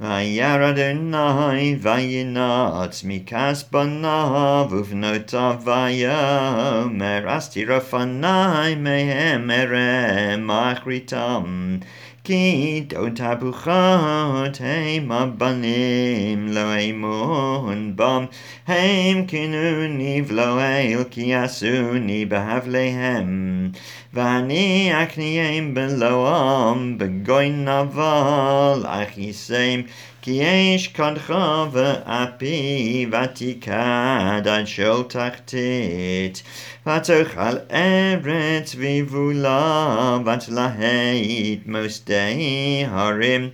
וירא אדוני וינץ מכס בניו ובנותיו ויאמר אסתירה פני מהם אראה מאחריתם כי דעותה ברוכות הם הבנים לא אמון בם הם כינוני ולא אל כי עשוני בהבליהם ואני אקניהם בלועם בגוי נבל אך יסם כי יש קודך ואפי ותיקד עד שול תחתית ותאכל ארץ ויבולה ותלהט מוסדי הרים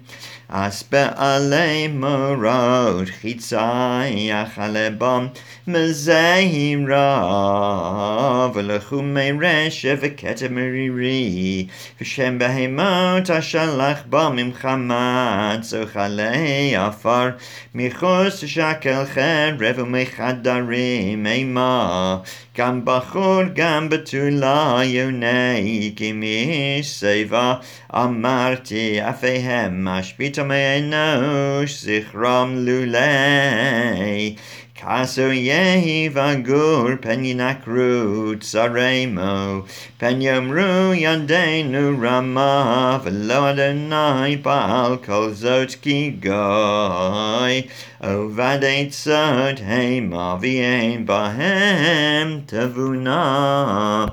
אז בעלי מורות חיצי החלבם מזהירה ולחומי רשע וכתב מרירי ושם בהמות אשלח בם עם חמת זוכלי עפר מחוץ שקל חרב ומחדרים אימה גם בחור גם בתולה יוני כי משיבה אמרתי אפיהם משבית מאנוש זכרם לולי Caso yehi vagur pen yinakru tsaremo yandenu rama velo adonai baal kol zot ki goy bahem tavuna